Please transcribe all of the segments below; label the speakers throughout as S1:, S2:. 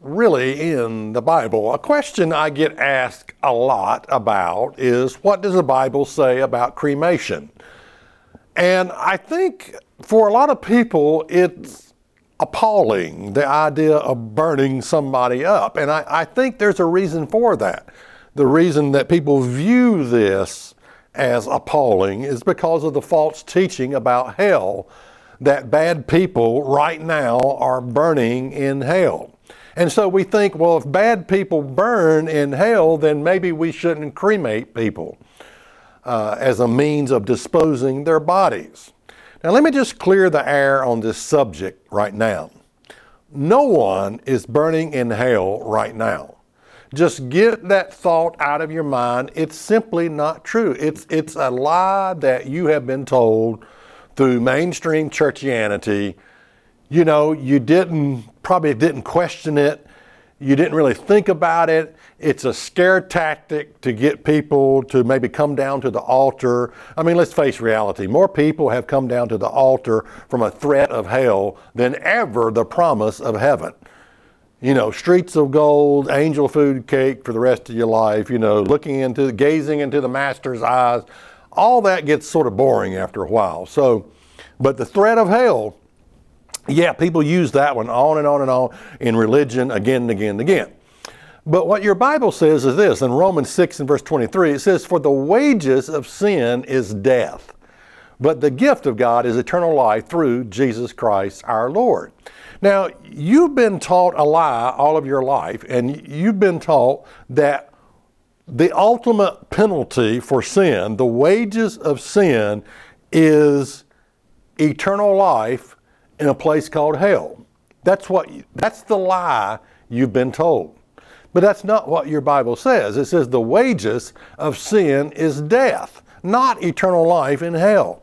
S1: really in the Bible? A question I get asked a lot about is what does the Bible say about cremation? And I think for a lot of people, it's appalling the idea of burning somebody up. And I, I think there's a reason for that. The reason that people view this as appalling is because of the false teaching about hell that bad people right now are burning in hell. And so we think, well, if bad people burn in hell, then maybe we shouldn't cremate people uh, as a means of disposing their bodies. Now, let me just clear the air on this subject right now. No one is burning in hell right now. Just get that thought out of your mind. It's simply not true. It's, it's a lie that you have been told through mainstream churchianity. You know, you didn't, probably didn't question it. You didn't really think about it. It's a scare tactic to get people to maybe come down to the altar. I mean, let's face reality. More people have come down to the altar from a threat of hell than ever the promise of heaven you know, streets of gold, angel food cake for the rest of your life, you know, looking into, gazing into the master's eyes, all that gets sort of boring after a while. So, but the threat of hell, yeah, people use that one on and on and on in religion again and again and again. But what your Bible says is this in Romans 6 and verse 23 it says, For the wages of sin is death, but the gift of God is eternal life through Jesus Christ our Lord. Now, you've been taught a lie all of your life, and you've been taught that the ultimate penalty for sin, the wages of sin, is eternal life in a place called hell. That's what that's the lie you've been told. But that's not what your Bible says. It says the wages of sin is death, not eternal life in hell.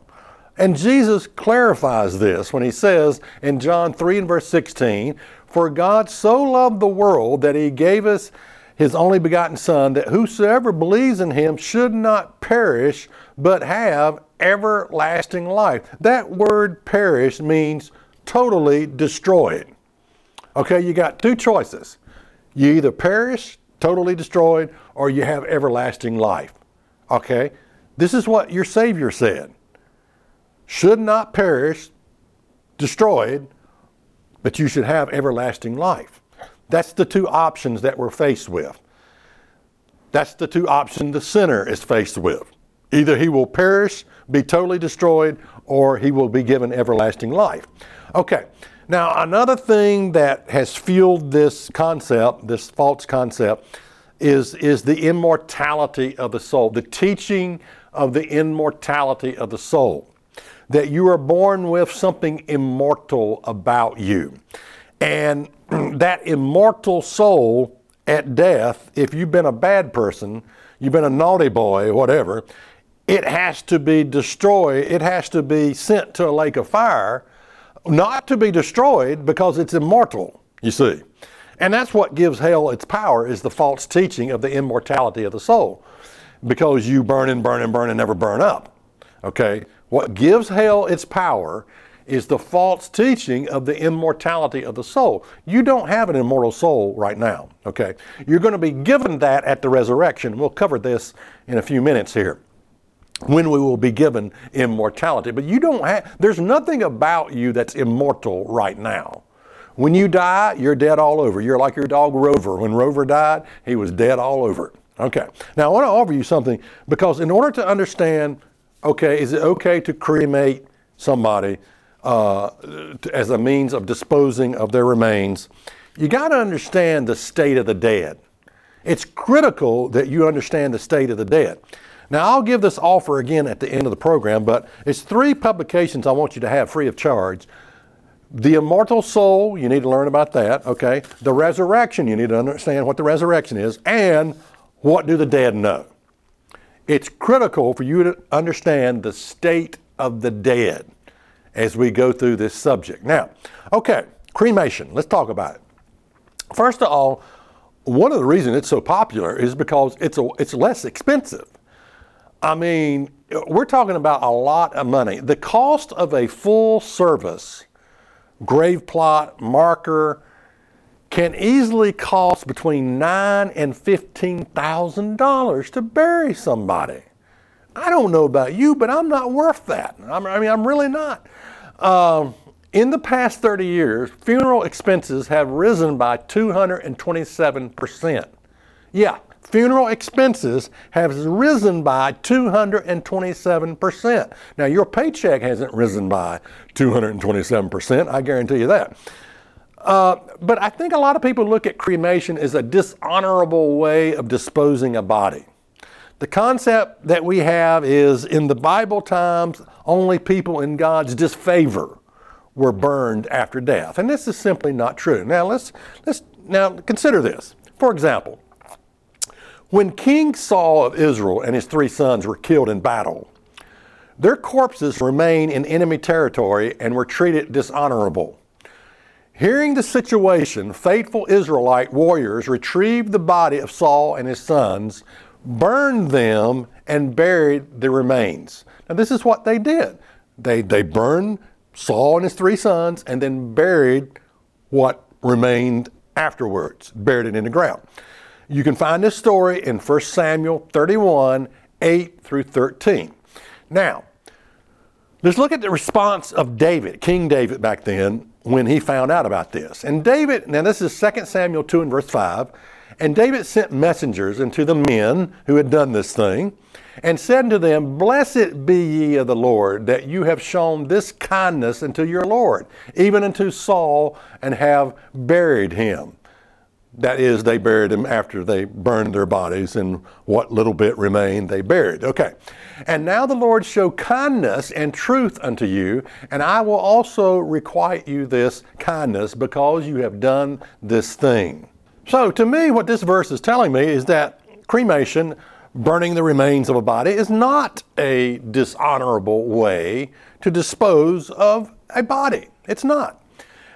S1: And Jesus clarifies this when he says in John 3 and verse 16, For God so loved the world that he gave us his only begotten Son, that whosoever believes in him should not perish, but have everlasting life. That word perish means totally destroyed. Okay, you got two choices. You either perish, totally destroyed, or you have everlasting life. Okay? This is what your Savior said should not perish, destroyed, but you should have everlasting life. That's the two options that we're faced with. That's the two options the sinner is faced with. Either he will perish, be totally destroyed, or he will be given everlasting life. Okay, now another thing that has fueled this concept, this false concept, is, is the immortality of the soul, the teaching of the immortality of the soul that you are born with something immortal about you. And that immortal soul at death, if you've been a bad person, you've been a naughty boy, whatever, it has to be destroyed. It has to be sent to a lake of fire, not to be destroyed because it's immortal, you see. And that's what gives hell its power is the false teaching of the immortality of the soul. Because you burn and burn and burn and never burn up. Okay? What gives hell its power is the false teaching of the immortality of the soul. You don't have an immortal soul right now, okay? You're going to be given that at the resurrection. We'll cover this in a few minutes here. When we will be given immortality. But you don't have, there's nothing about you that's immortal right now. When you die, you're dead all over. You're like your dog Rover. When Rover died, he was dead all over. Okay. Now, I want to offer you something because in order to understand okay, is it okay to cremate somebody uh, as a means of disposing of their remains? You got to understand the state of the dead. It's critical that you understand the state of the dead. Now, I'll give this offer again at the end of the program, but it's three publications I want you to have free of charge The immortal soul, you need to learn about that, okay? The resurrection, you need to understand what the resurrection is. And what do the dead know? It's critical for you to understand the state of the dead as we go through this subject. Now, okay, cremation, let's talk about it. First of all, one of the reasons it's so popular is because it's, a, it's less expensive. I mean, we're talking about a lot of money. The cost of a full service grave plot, marker, can easily cost between nine and fifteen thousand dollars to bury somebody. I don't know about you, but I'm not worth that. I mean, I'm really not. Um, in the past 30 years, funeral expenses have risen by 227 percent. Yeah, funeral expenses have risen by 227%. Now, your paycheck hasn't risen by 227%, I guarantee you that. Uh, but I think a lot of people look at cremation as a dishonorable way of disposing a body. The concept that we have is in the Bible times, only people in God's disfavor were burned after death. And this is simply not true. Now let's let's now consider this. For example, when King Saul of Israel and his three sons were killed in battle, their corpses remained in enemy territory and were treated dishonorable. Hearing the situation, faithful Israelite warriors retrieved the body of Saul and his sons, burned them, and buried the remains. Now, this is what they did. They, they burned Saul and his three sons and then buried what remained afterwards, buried it in the ground. You can find this story in 1 Samuel 31 8 through 13. Now, let's look at the response of David, King David back then, when he found out about this. And David, now this is 2 Samuel 2 and verse 5. And David sent messengers unto the men who had done this thing, and said unto them, Blessed be ye of the Lord, that you have shown this kindness unto your Lord, even unto Saul, and have buried him. That is, they buried him after they burned their bodies, and what little bit remained they buried. Okay. And now the Lord show kindness and truth unto you, and I will also requite you this kindness because you have done this thing. So, to me, what this verse is telling me is that cremation, burning the remains of a body, is not a dishonorable way to dispose of a body. It's not.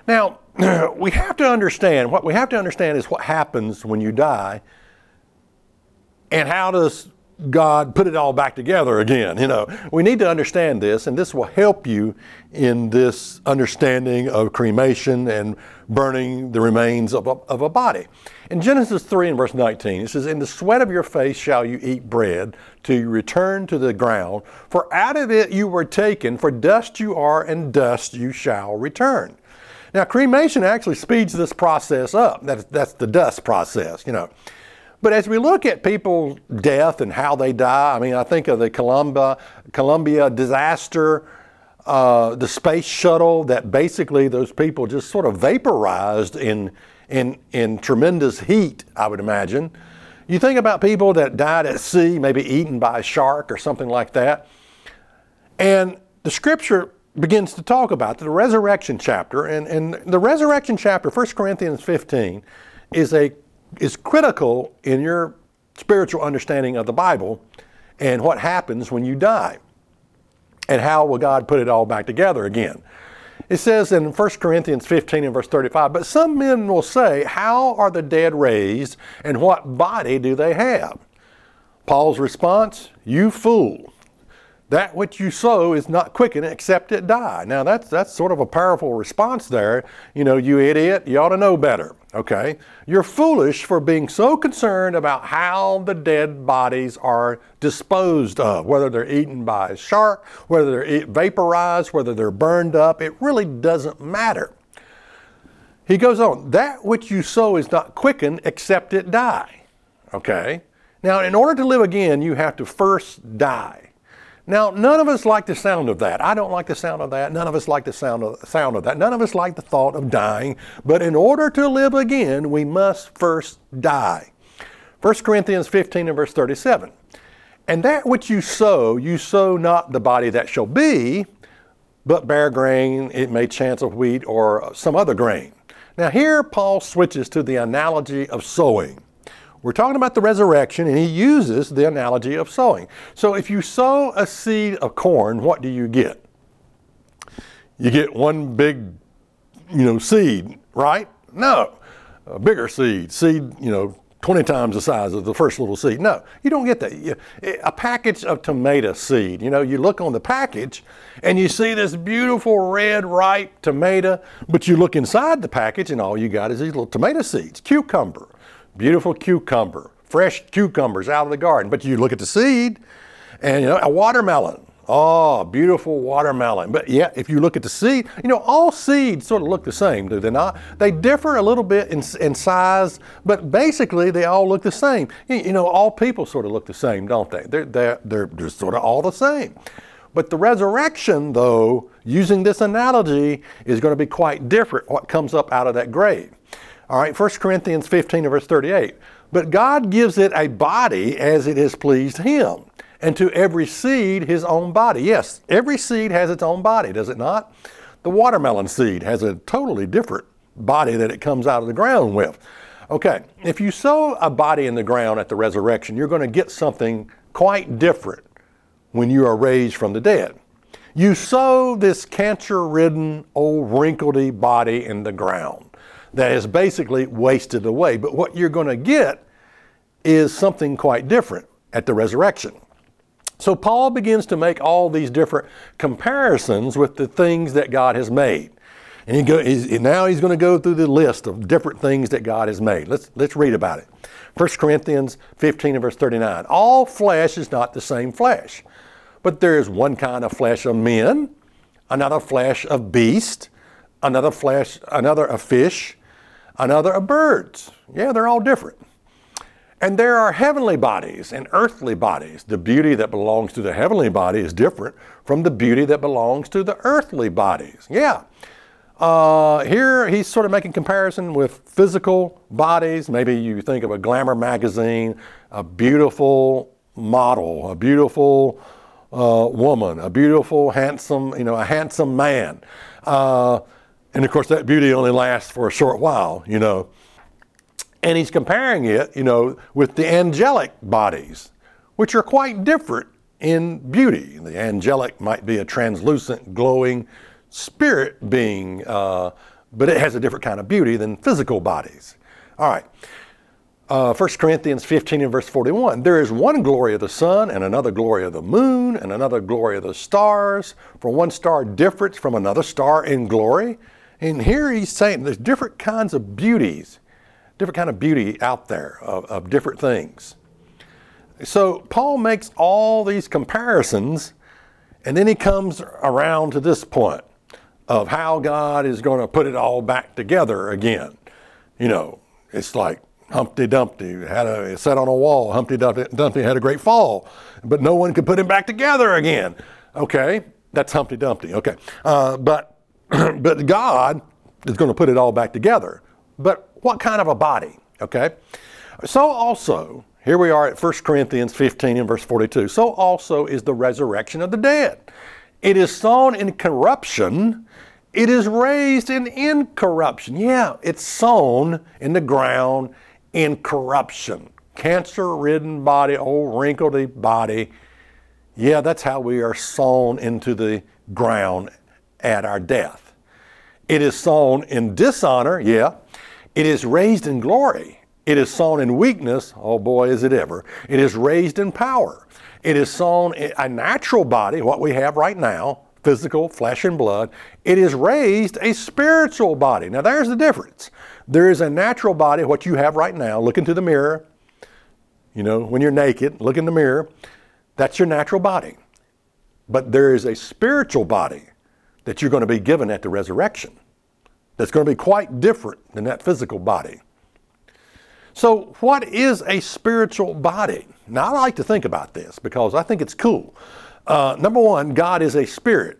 S1: Now, we have to understand what we have to understand is what happens when you die and how does God put it all back together again. You know, we need to understand this, and this will help you in this understanding of cremation and burning the remains of a, of a body. In Genesis 3 and verse 19, it says, In the sweat of your face shall you eat bread till you return to the ground, for out of it you were taken, for dust you are, and dust you shall return. Now, cremation actually speeds this process up. That's, that's the dust process, you know. But as we look at people's death and how they die, I mean, I think of the Columbia, Columbia disaster, uh, the space shuttle, that basically those people just sort of vaporized in, in, in tremendous heat, I would imagine. You think about people that died at sea, maybe eaten by a shark or something like that. And the scripture begins to talk about the resurrection chapter. And, and the resurrection chapter, 1 Corinthians 15, is, a, is critical in your spiritual understanding of the Bible and what happens when you die. And how will God put it all back together again? It says in 1 Corinthians 15 and verse 35, But some men will say, How are the dead raised, and what body do they have? Paul's response, You fool that which you sow is not quickened except it die. Now that's that's sort of a powerful response there. You know, you idiot, you ought to know better. Okay? You're foolish for being so concerned about how the dead bodies are disposed of, whether they're eaten by a shark, whether they're vaporized, whether they're burned up. It really doesn't matter. He goes on, that which you sow is not quickened except it die. Okay? Now, in order to live again, you have to first die. Now, none of us like the sound of that. I don't like the sound of that. None of us like the sound of, sound of that. None of us like the thought of dying. But in order to live again, we must first die. 1 Corinthians 15 and verse 37. And that which you sow, you sow not the body that shall be, but bare grain, it may chance of wheat or some other grain. Now, here Paul switches to the analogy of sowing. We're talking about the resurrection, and he uses the analogy of sowing. So, if you sow a seed of corn, what do you get? You get one big, you know, seed, right? No, a bigger seed, seed, you know, 20 times the size of the first little seed. No, you don't get that. A package of tomato seed, you know, you look on the package and you see this beautiful red, ripe tomato, but you look inside the package and all you got is these little tomato seeds. Cucumber, beautiful cucumber, fresh cucumbers out of the garden. But you look at the seed and, you know, a watermelon, Oh, beautiful watermelon. But yeah, if you look at the seed, you know, all seeds sort of look the same, do they not? They differ a little bit in, in size, but basically they all look the same. You, you know, all people sort of look the same, don't they? They're, they're, they're, they're sort of all the same. But the resurrection, though, using this analogy, is going to be quite different what comes up out of that grave. All right, 1 Corinthians 15 verse 38. But God gives it a body as it has pleased Him and to every seed his own body. Yes, every seed has its own body, does it not? The watermelon seed has a totally different body that it comes out of the ground with. Okay, if you sow a body in the ground at the resurrection, you're going to get something quite different when you are raised from the dead. You sow this cancer ridden, old, wrinkledy body in the ground that is basically wasted away. But what you're going to get is something quite different at the resurrection. So Paul begins to make all these different comparisons with the things that God has made. And he go, he's, now he's going to go through the list of different things that God has made. Let's, let's read about it. 1 Corinthians 15 and verse 39. All flesh is not the same flesh, but there is one kind of flesh of men, another flesh of beasts, another flesh, another of fish, another of birds. Yeah, they're all different. And there are heavenly bodies and earthly bodies. The beauty that belongs to the heavenly body is different from the beauty that belongs to the earthly bodies. Yeah. Uh, here he's sort of making comparison with physical bodies. Maybe you think of a glamour magazine, a beautiful model, a beautiful uh, woman, a beautiful, handsome, you know, a handsome man. Uh, and of course, that beauty only lasts for a short while, you know. And he's comparing it, you know, with the angelic bodies, which are quite different in beauty. The angelic might be a translucent, glowing spirit being, uh, but it has a different kind of beauty than physical bodies. All right. Uh, 1 Corinthians 15 and verse 41. There is one glory of the sun, and another glory of the moon, and another glory of the stars. For one star differs from another star in glory. And here he's saying there's different kinds of beauties different kind of beauty out there of, of different things. So Paul makes all these comparisons, and then he comes around to this point of how God is going to put it all back together again. You know, it's like Humpty Dumpty had a sat on a wall. Humpty Dumpty, Dumpty had a great fall, but no one could put him back together again. Okay, that's Humpty Dumpty. Okay, uh, but but God is going to put it all back together. But what kind of a body? Okay. So also, here we are at 1 Corinthians 15 and verse 42. So also is the resurrection of the dead. It is sown in corruption, it is raised in incorruption. Yeah, it's sown in the ground in corruption. Cancer ridden body, old wrinkledy body. Yeah, that's how we are sown into the ground at our death. It is sown in dishonor, yeah, it is raised in glory. It is sown in weakness. Oh boy, is it ever. It is raised in power. It is sown a natural body, what we have right now, physical, flesh and blood. It is raised a spiritual body. Now there's the difference. There is a natural body, what you have right now. Look into the mirror. You know, when you're naked, look in the mirror. That's your natural body. But there is a spiritual body that you're going to be given at the resurrection that's going to be quite different than that physical body. So, what is a spiritual body? Now, I like to think about this because I think it's cool. Uh, number one, God is a spirit,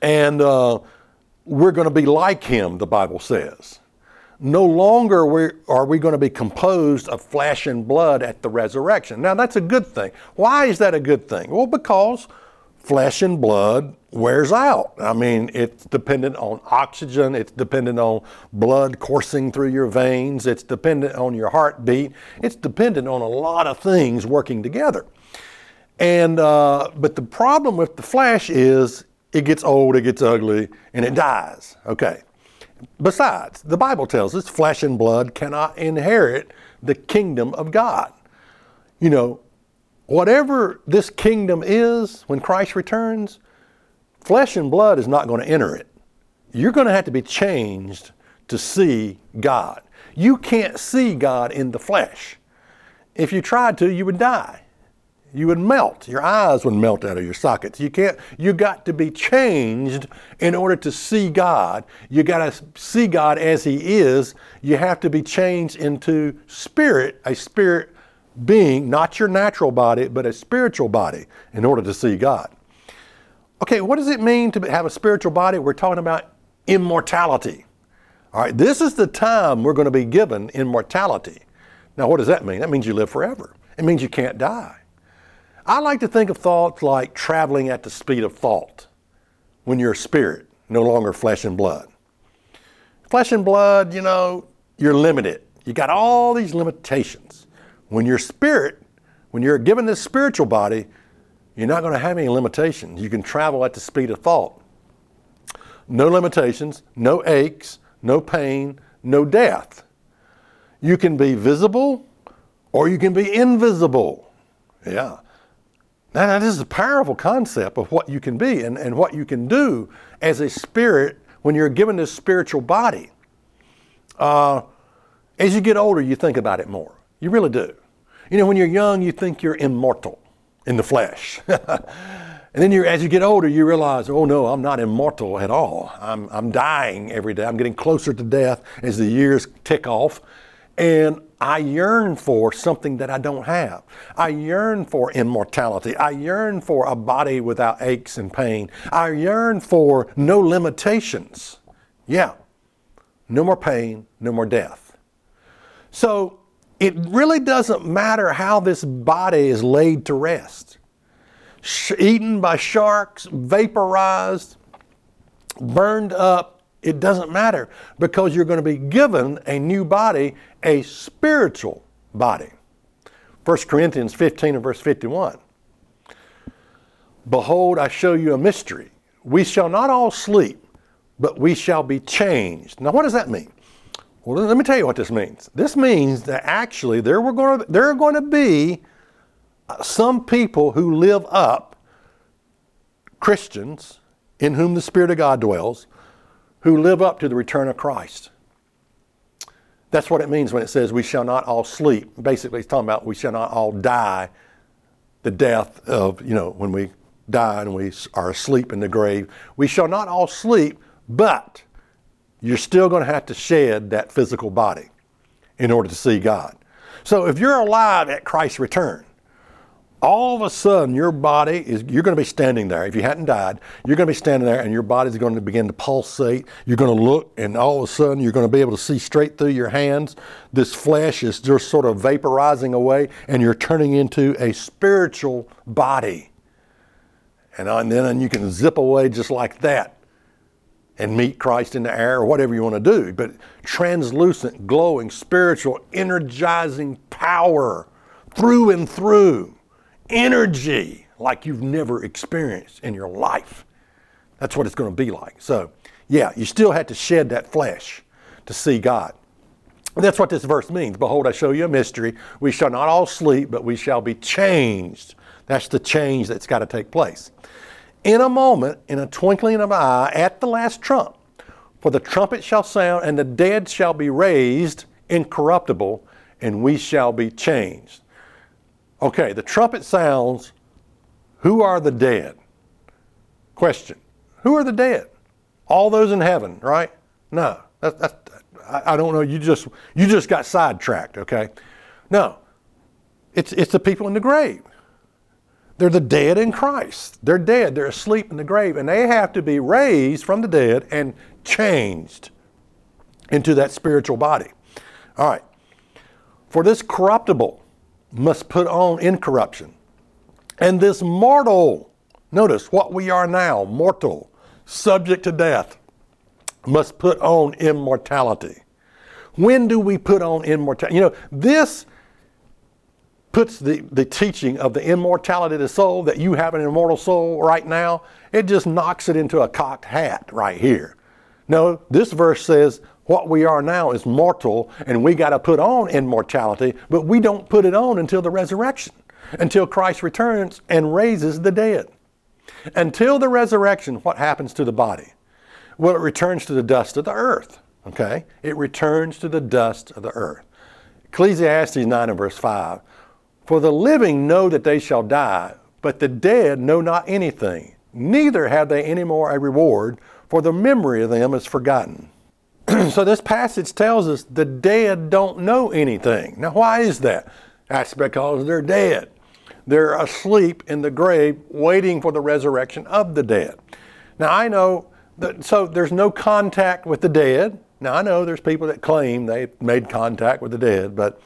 S1: and uh, we're going to be like Him, the Bible says. No longer are we going to be composed of flesh and blood at the resurrection. Now, that's a good thing. Why is that a good thing? Well, because flesh and blood wears out. I mean, it's dependent on oxygen, it's dependent on blood coursing through your veins, it's dependent on your heartbeat, it's dependent on a lot of things working together. And uh, but the problem with the flesh is it gets old, it gets ugly, and it dies. Okay. Besides, the Bible tells us flesh and blood cannot inherit the kingdom of God. You know, whatever this kingdom is when Christ returns, flesh and blood is not going to enter it. You're going to have to be changed to see God. You can't see God in the flesh. If you tried to, you would die. You would melt. Your eyes would melt out of your sockets. You can't, you got to be changed in order to see God. You got to see God as He is. You have to be changed into spirit, a spirit being, not your natural body, but a spiritual body in order to see God. Okay, what does it mean to have a spiritual body? We're talking about immortality. All right, this is the time we're going to be given immortality. Now, what does that mean? That means you live forever. It means you can't die. I like to think of thoughts like traveling at the speed of thought when you're a spirit, no longer flesh and blood. Flesh and blood, you know, you're limited. You got all these limitations. When you're spirit, when you're given this spiritual body, you're not going to have any limitations. You can travel at the speed of thought. No limitations, no aches, no pain, no death. You can be visible or you can be invisible. Yeah. Now, that is a powerful concept of what you can be and, and what you can do as a spirit when you're given this spiritual body. Uh, as you get older, you think about it more. You really do. You know, when you're young, you think you're immortal in the flesh. and then you as you get older, you realize, oh no, I'm not immortal at all. I'm, I'm dying every day. I'm getting closer to death as the years tick off. And I yearn for something that I don't have. I yearn for immortality. I yearn for a body without aches and pain. I yearn for no limitations. Yeah, no more pain, no more death. So it really doesn't matter how this body is laid to rest. Sh- eaten by sharks, vaporized, burned up, it doesn't matter because you're going to be given a new body, a spiritual body. 1 Corinthians 15 and verse 51. Behold, I show you a mystery. We shall not all sleep, but we shall be changed. Now, what does that mean? Well, let me tell you what this means. This means that actually there, were going to, there are going to be uh, some people who live up, Christians in whom the Spirit of God dwells, who live up to the return of Christ. That's what it means when it says we shall not all sleep. Basically, it's talking about we shall not all die the death of, you know, when we die and we are asleep in the grave. We shall not all sleep, but you're still going to have to shed that physical body in order to see God. So if you're alive at Christ's return, all of a sudden your body is you're going to be standing there. If you hadn't died you're going to be standing there and your body's going to begin to pulsate. You're going to look and all of a sudden you're going to be able to see straight through your hands. This flesh is just sort of vaporizing away and you're turning into a spiritual body. And uh, then you can zip away just like that and meet Christ in the air or whatever you want to do. But translucent, glowing, spiritual, energizing power through and through, energy like you've never experienced in your life. That's what it's going to be like. So, yeah, you still have to shed that flesh to see God. That's what this verse means. Behold, I show you a mystery. We shall not all sleep, but we shall be changed. That's the change that's got to take place in a moment, in a twinkling of an eye, at the last trump. For the trumpet shall sound, and the dead shall be raised incorruptible, and we shall be changed. Okay, the trumpet sounds. Who are the dead? Question. Who are the dead? All those in heaven, right? No, I don't know. You just you just got sidetracked. Okay, no, it's it's the people in the grave. They're the dead in Christ. They're dead. They're asleep in the grave, and they have to be raised from the dead and changed into that spiritual body. All right. For this corruptible must put on incorruption, and this mortal Notice what we are now, mortal, subject to death, must put on immortality. When do we put on immortality? You know, this puts the, the teaching of the immortality of the soul, that you have an immortal soul right now, it just knocks it into a cocked hat right here. No, this verse says what we are now is mortal and we got to put on immortality, but we don't put it on until the resurrection, until Christ returns and raises the dead. Until the resurrection, what happens to the body? Well, it returns to the dust of the earth. Okay? It returns to the dust of the earth. Ecclesiastes 9 and verse 5 For the living know that they shall die, but the dead know not anything, neither have they any more a reward, for the memory of them is forgotten. so this passage tells us the dead don't know anything. Now, why is that? That's because they're dead. They're asleep in the grave waiting for the resurrection of the dead. Now, I know that, so there's no contact with the dead. Now, I know there's people that claim they made contact with the dead, but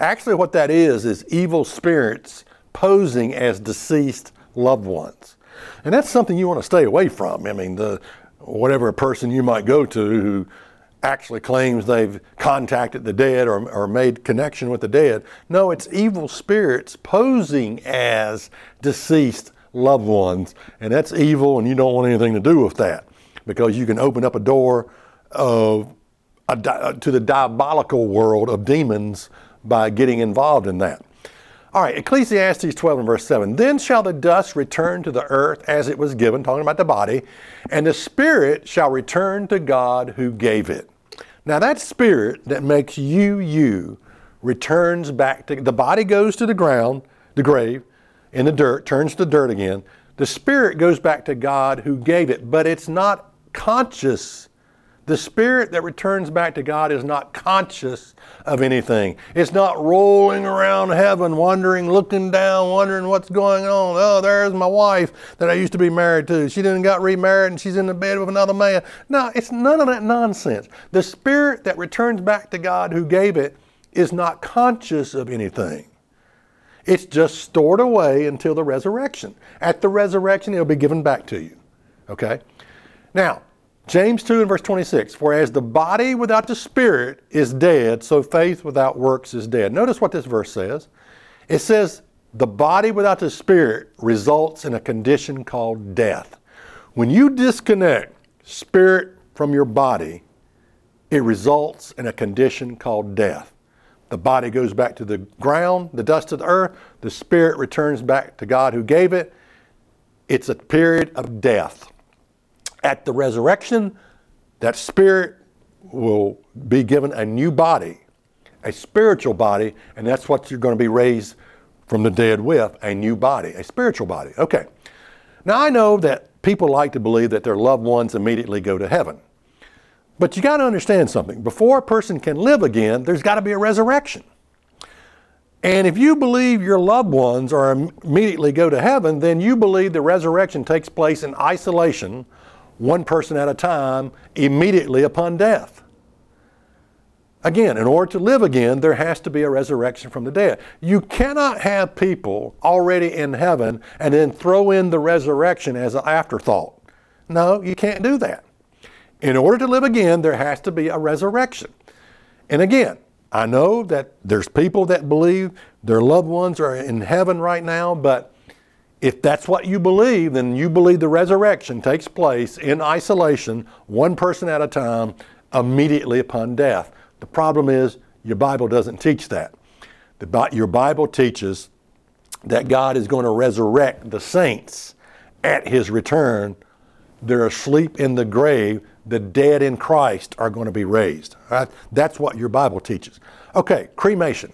S1: actually, what that is, is evil spirits posing as deceased loved ones. And that's something you want to stay away from. I mean, the, whatever person you might go to who actually claims they've contacted the dead or, or made connection with the dead. No, it's evil spirits posing as deceased loved ones. And that's evil, and you don't want anything to do with that because you can open up a door of di- uh, to the diabolical world of demons by getting involved in that. All right, Ecclesiastes 12 and verse 7. Then shall the dust return to the earth as it was given, talking about the body, and the spirit shall return to God who gave it. Now, that spirit that makes you you returns back to the body goes to the ground, the grave, in the dirt, turns to dirt again. The spirit goes back to God who gave it, but it's not conscious the spirit that returns back to God is not conscious of anything. It's not rolling around heaven, wondering, looking down, wondering what's going on. Oh, there's my wife that I used to be married to. She didn't got remarried and she's in the bed with another man. No, it's none of that nonsense. The spirit that returns back to God who gave it is not conscious of anything. It's just stored away until the resurrection. At the resurrection, it'll be given back to you. Okay? Now, James 2 and verse 26 For as the body without the spirit is dead, so faith without works is dead. Notice what this verse says. It says, The body without the spirit results in a condition called death. When you disconnect spirit from your body, it results in a condition called death. The body goes back to the ground, the dust of the earth. The spirit returns back to God who gave it. It's a period of death. At the resurrection, that spirit will be given a new body, a spiritual body, and that's what you're going to be raised from the dead with a new body, a spiritual body. Okay. Now, I know that people like to believe that their loved ones immediately go to heaven. But you got to understand something. Before a person can live again, there's got to be a resurrection. And if you believe your loved ones are immediately go to heaven, then you believe the resurrection takes place in isolation one person at a time immediately upon death. Again, in order to live again, there has to be a resurrection from the dead. You cannot have people already in heaven and then throw in the resurrection as an afterthought. No, you can't do that. In order to live again, there has to be a resurrection. And again, I know that there's people that believe their loved ones are in heaven right now, but if that's what you believe, then you believe the resurrection takes place in isolation, one person at a time, immediately upon death. The problem is your Bible doesn't teach that. The, your Bible teaches that God is going to resurrect the saints at his return. They're asleep in the grave. The dead in Christ are going to be raised. Right? That's what your Bible teaches. Okay, cremation.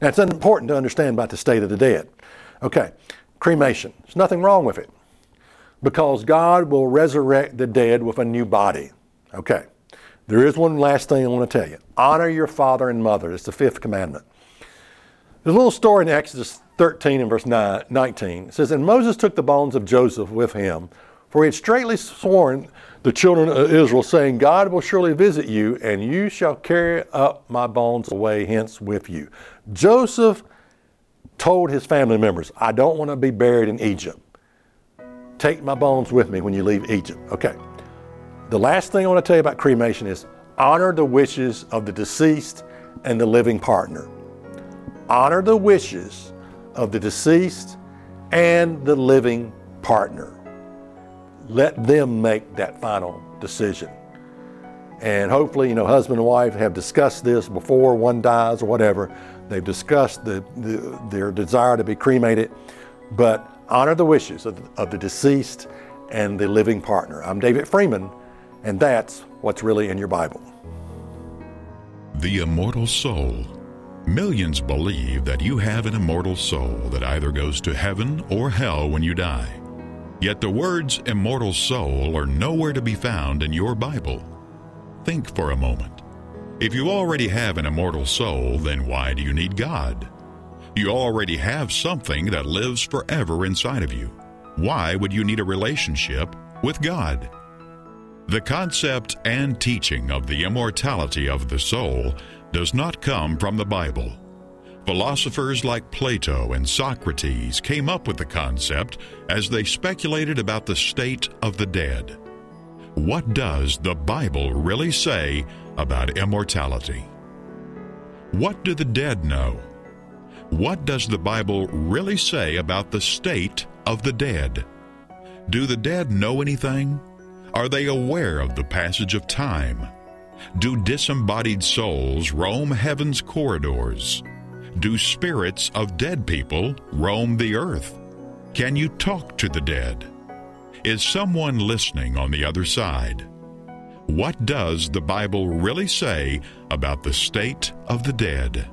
S1: Now, it's important to understand about the state of the dead. Okay, cremation. There's nothing wrong with it because God will resurrect the dead with a new body. Okay. There is one last thing I want to tell you. Honor your father and mother. It's the fifth commandment. There's a little story in Exodus 13 and verse 19. It says, And Moses took the bones of Joseph with him, for he had straightly sworn the children of Israel, saying, God will surely visit you, and you shall carry up my bones away hence with you. Joseph told his family members, I don't want to be buried in Egypt. take my bones with me when you leave Egypt. Okay. The last thing I want to tell you about cremation is honor the wishes of the deceased and the living partner. Honor the wishes of the deceased and the living partner. Let them make that final decision. And hopefully, you know, husband and wife have discussed this before one dies or whatever. They've discussed the, the, their desire to be cremated, but honor the wishes of, of the deceased and the living partner. I'm David Freeman, and that's what's really in your Bible.
S2: The immortal soul. Millions believe that you have an immortal soul that either goes to heaven or hell when you die. Yet the words immortal soul are nowhere to be found in your Bible. Think for a moment. If you already have an immortal soul, then why do you need God? You already have something that lives forever inside of you. Why would you need a relationship with God? The concept and teaching of the immortality of the soul does not come from the Bible. Philosophers like Plato and Socrates came up with the concept as they speculated about the state of the dead. What does the Bible really say about immortality? What do the dead know? What does the Bible really say about the state of the dead? Do the dead know anything? Are they aware of the passage of time? Do disembodied souls roam heaven's corridors? Do spirits of dead people roam the earth? Can you talk to the dead? Is someone listening on the other side? What does the Bible really say about the state of the dead?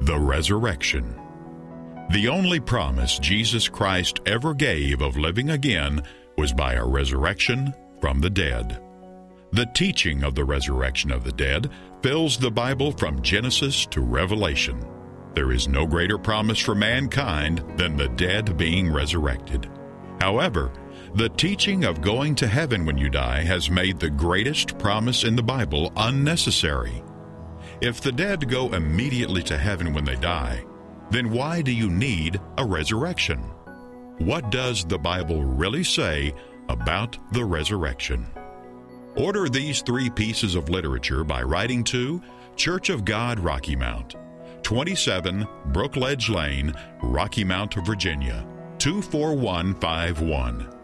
S2: The resurrection. The only promise Jesus Christ ever gave of living again was by a resurrection from the dead. The teaching of the resurrection of the dead fills the Bible from Genesis to Revelation. There is no greater promise for mankind than the dead being resurrected. However, the teaching of going to heaven when you die has made the greatest promise in the Bible unnecessary. If the dead go immediately to heaven when they die, then why do you need a resurrection? What does the Bible really say about the resurrection? Order these three pieces of literature by writing to Church of God Rocky Mount, 27 Brookledge Lane, Rocky Mount, Virginia 24151.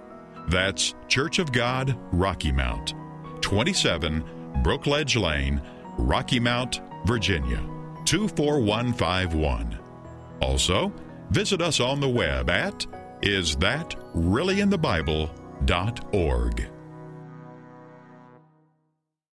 S2: That's Church of God, Rocky Mount, 27 Brookledge Lane, Rocky Mount, Virginia 24151. Also, visit us on the web at isthatreallyinthebible.org.